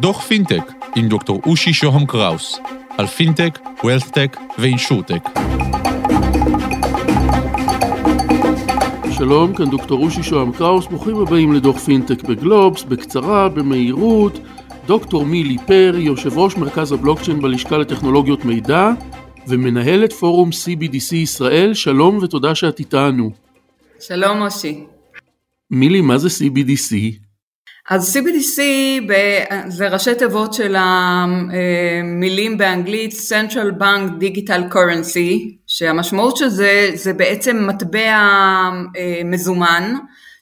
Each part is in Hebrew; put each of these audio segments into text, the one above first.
דוח פינטק עם דוקטור אושי שוהם קראוס על פינטק, וולת'טק ואינשורטק. שלום, כאן דוקטור אושי שוהם קראוס, ברוכים הבאים לדוח פינטק בגלובס, בקצרה, במהירות. דוקטור מילי פרי, יושב ראש מרכז הבלוקצ'יין בלשכה לטכנולוגיות מידע ומנהלת פורום CBDC ישראל, שלום ותודה שאת איתנו. שלום אושי. מילי, מה זה CBDC? אז CBDC זה ראשי תיבות של המילים באנגלית Central Bank Digital Currency, שהמשמעות של זה זה בעצם מטבע אה, מזומן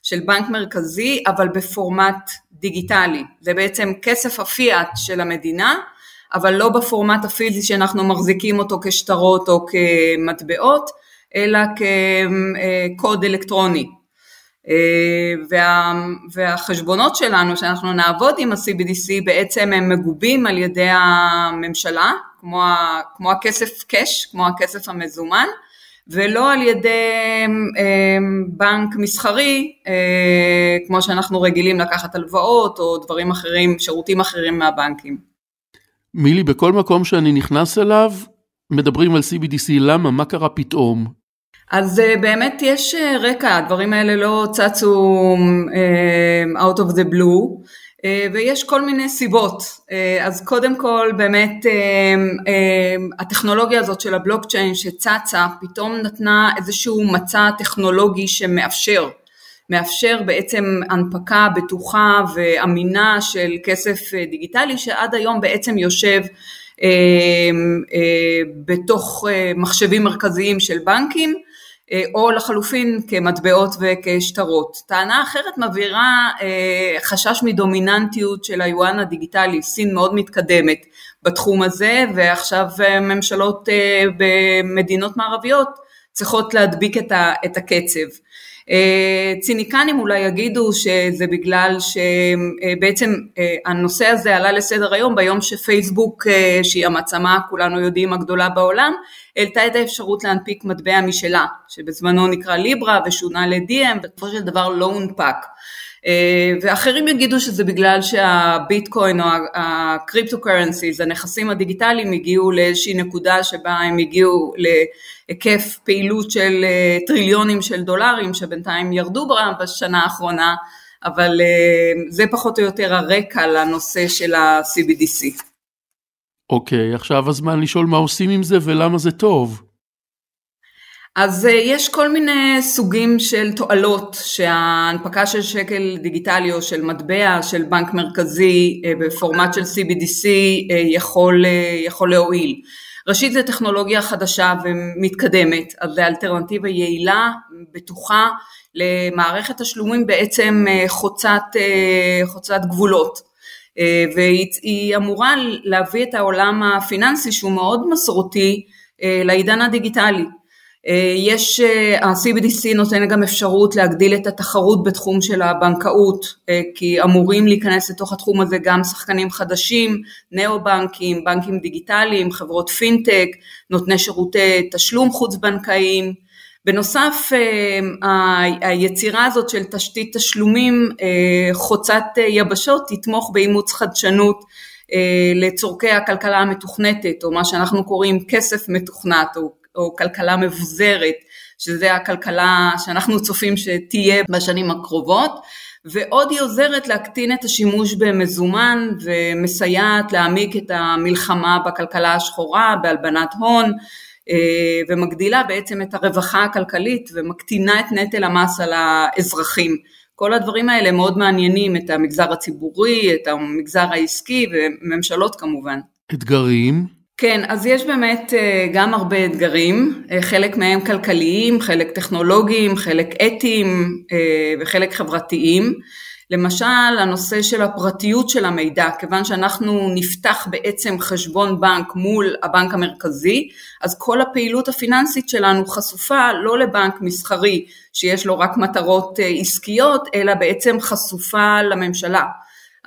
של בנק מרכזי, אבל בפורמט דיגיטלי. זה בעצם כסף הפיאט של המדינה, אבל לא בפורמט הפיזי שאנחנו מחזיקים אותו כשטרות או כמטבעות, אלא כקוד אלקטרוני. וה, והחשבונות שלנו שאנחנו נעבוד עם ה-CBDC בעצם הם מגובים על ידי הממשלה, כמו, כמו הכסף קאש, כמו הכסף המזומן, ולא על ידי בנק מסחרי, כמו שאנחנו רגילים לקחת הלוואות או דברים אחרים, שירותים אחרים מהבנקים. מילי, בכל מקום שאני נכנס אליו, מדברים על CBDC, למה? מה קרה פתאום? אז באמת יש רקע, הדברים האלה לא צצו out of the blue, ויש כל מיני סיבות. אז קודם כל באמת הטכנולוגיה הזאת של הבלוקצ'יין שצצה, פתאום נתנה איזשהו מצע טכנולוגי שמאפשר. מאפשר בעצם הנפקה בטוחה ואמינה של כסף דיגיטלי שעד היום בעצם יושב אה, אה, בתוך אה, מחשבים מרכזיים של בנקים או לחלופין כמטבעות וכשטרות. טענה אחרת מבהירה חשש מדומיננטיות של היואן הדיגיטלי, סין מאוד מתקדמת בתחום הזה ועכשיו ממשלות במדינות מערביות צריכות להדביק את הקצב. אה, ציניקנים אולי יגידו שזה בגלל שבעצם אה, הנושא הזה עלה לסדר היום ביום שפייסבוק אה, שהיא המעצמה כולנו יודעים הגדולה בעולם העלתה את האפשרות להנפיק מטבע משלה שבזמנו נקרא ליברה ושונה ל-DM בסופו של דבר לא הונפק ואחרים יגידו שזה בגלל שהביטקוין או הקריפטו קרנסיז הנכסים הדיגיטליים הגיעו לאיזושהי נקודה שבה הם הגיעו היקף פעילות של אה, טריליונים של דולרים שבינתיים ירדו בשנה האחרונה, אבל אה, זה פחות או יותר הרקע לנושא של ה-CBDC. אוקיי, okay, עכשיו הזמן לשאול מה עושים עם זה ולמה זה טוב. אז אה, יש כל מיני סוגים של תועלות שההנפקה של שקל דיגיטלי או של מטבע של בנק מרכזי בפורמט של CBDC יכול, יכול להועיל. ראשית זה טכנולוגיה חדשה ומתקדמת, אז זה אלטרנטיבה יעילה, בטוחה, למערכת תשלומים בעצם אה, חוצת, אה, חוצת גבולות. אה, והיא אמורה להביא את העולם הפיננסי שהוא מאוד מסורתי לעידן הדיגיטלי. אה, יש, אה, ה-CBDC נותן גם אפשרות להגדיל את התחרות בתחום של הבנקאות, אה, כי אמורים להיכנס לתוך התחום הזה גם שחקנים חדשים, נאו-בנקים, בנקים דיגיטליים, חברות פינטק, נותני שירותי תשלום חוץ-בנקאיים. בנוסף, היצירה הזאת של תשתית תשלומים חוצת יבשות תתמוך באימוץ חדשנות לצורכי הכלכלה המתוכנתת, או מה שאנחנו קוראים כסף מתוכנת, או או כלכלה מבוזרת, שזה הכלכלה שאנחנו צופים שתהיה בשנים הקרובות, ועוד היא עוזרת להקטין את השימוש במזומן ומסייעת להעמיק את המלחמה בכלכלה השחורה, בהלבנת הון, אה, ומגדילה בעצם את הרווחה הכלכלית ומקטינה את נטל המס על האזרחים. כל הדברים האלה מאוד מעניינים את המגזר הציבורי, את המגזר העסקי וממשלות כמובן. אתגרים? כן, אז יש באמת אה, גם הרבה אתגרים, אה, חלק מהם כלכליים, חלק טכנולוגיים, חלק אתיים אה, וחלק חברתיים. למשל, הנושא של הפרטיות של המידע, כיוון שאנחנו נפתח בעצם חשבון בנק מול הבנק המרכזי, אז כל הפעילות הפיננסית שלנו חשופה לא לבנק מסחרי שיש לו רק מטרות עסקיות, אלא בעצם חשופה לממשלה.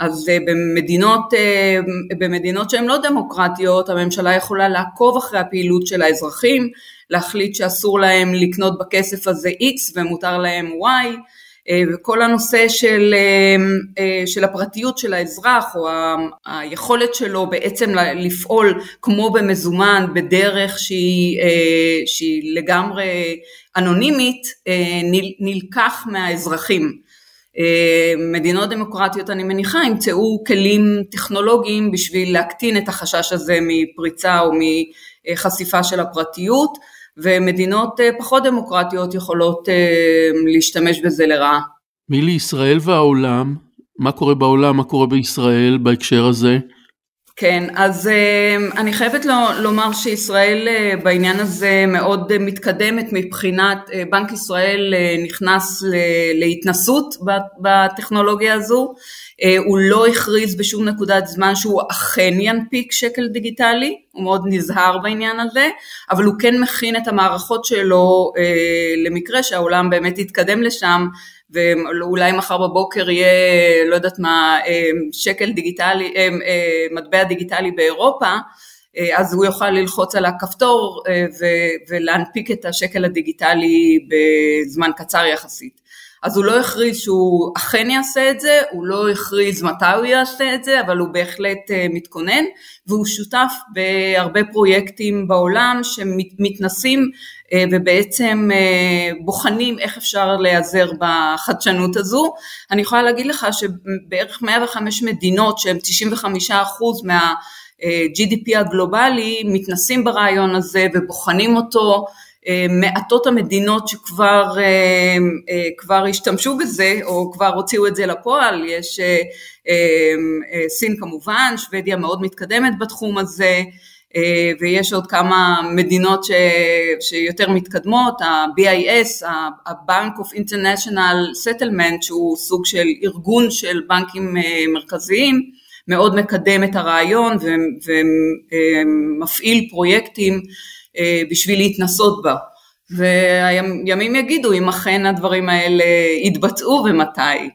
אז אה, במדינות, אה, במדינות שהן לא דמוקרטיות הממשלה יכולה לעקוב אחרי הפעילות של האזרחים, להחליט שאסור להם לקנות בכסף הזה X ומותר להם Y, וכל הנושא של, של הפרטיות של האזרח או היכולת שלו בעצם לפעול כמו במזומן בדרך שהיא, שהיא לגמרי אנונימית נלקח מהאזרחים. מדינות דמוקרטיות אני מניחה ימצאו כלים טכנולוגיים בשביל להקטין את החשש הזה מפריצה או מחשיפה של הפרטיות ומדינות פחות דמוקרטיות יכולות להשתמש בזה לרעה. מי לישראל והעולם? מה קורה בעולם, מה קורה בישראל בהקשר הזה? כן, אז uh, אני חייבת לומר שישראל uh, בעניין הזה מאוד uh, מתקדמת מבחינת, uh, בנק ישראל נכנס להתנסות בטכנולוגיה הזו, הוא לא הכריז בשום נקודת זמן שהוא אכן ינפיק שקל דיגיטלי, הוא מאוד נזהר בעניין הזה, אבל הוא כן מכין את המערכות שלו למקרה שהעולם באמת יתקדם לשם ואולי מחר בבוקר יהיה, לא יודעת מה, אה, שקל דיגיטלי, אה, אה, מטבע דיגיטלי באירופה, אז הוא יוכל ללחוץ על הכפתור ולהנפיק את השקל הדיגיטלי בזמן קצר יחסית. אז הוא לא הכריז שהוא אכן יעשה את זה, הוא לא הכריז מתי הוא יעשה את זה, אבל הוא בהחלט מתכונן, והוא שותף בהרבה פרויקטים בעולם שמתנסים אה, ובעצם אה, בוחנים איך אפשר להיעזר בחדשנות הזו. אני יכולה להגיד לך שבערך 105 מדינות שהן 95% מה... GDP הגלובלי מתנסים ברעיון הזה ובוחנים אותו, אה, מעטות המדינות שכבר כבר השתמשו בזה או כבר הוציאו את זה לפועל, יש סין כמובן, שוודיה מאוד מתקדמת בתחום הזה, אה, ויש עוד כמה מדינות ש, שיותר מתקדמות, ה-BIS, ה-Bank of International Settlement, שהוא סוג של ארגון של בנקים אה, מרכזיים, מאוד מקדם את הרעיון ומפעיל פרויקטים אה, בשביל להתנסות בה. וימים יגידו אם אכן הדברים האלה יתבצעו ומתי.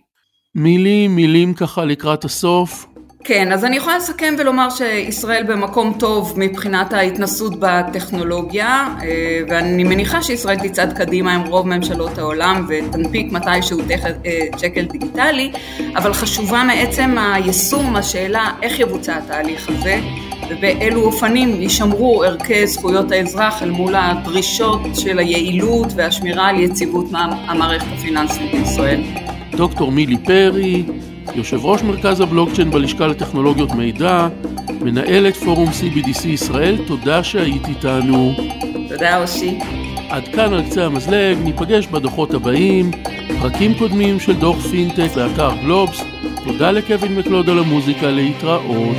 מילים, מילים ככה לקראת הסוף. כן, אז אני יכולה לסכם ולומר שישראל במקום טוב מבחינת ההתנסות בטכנולוגיה אה, ואני מניחה שישראל תצעד קדימה עם רוב ממשלות העולם ותנפיק מתישהו שקל אה, דיגיטלי אבל חשובה מעצם היישום השאלה איך יבוצע התהליך הזה ובאילו אופנים יישמרו ערכי זכויות האזרח אל מול הדרישות של היעילות והשמירה על יציבות המערכת הפיננסית בישראל. דוקטור מילי פרי יושב ראש מרכז הבלוקצ'יין בלשכה לטכנולוגיות מידע, מנהלת פורום CBDC ישראל, תודה שהיית איתנו. תודה אושי. עד כאן על קצה המזלג, ניפגש בדוחות הבאים, פרקים קודמים של דוח פינטק באתר גלובס. תודה לקווין מקלוד על המוזיקה, להתראות.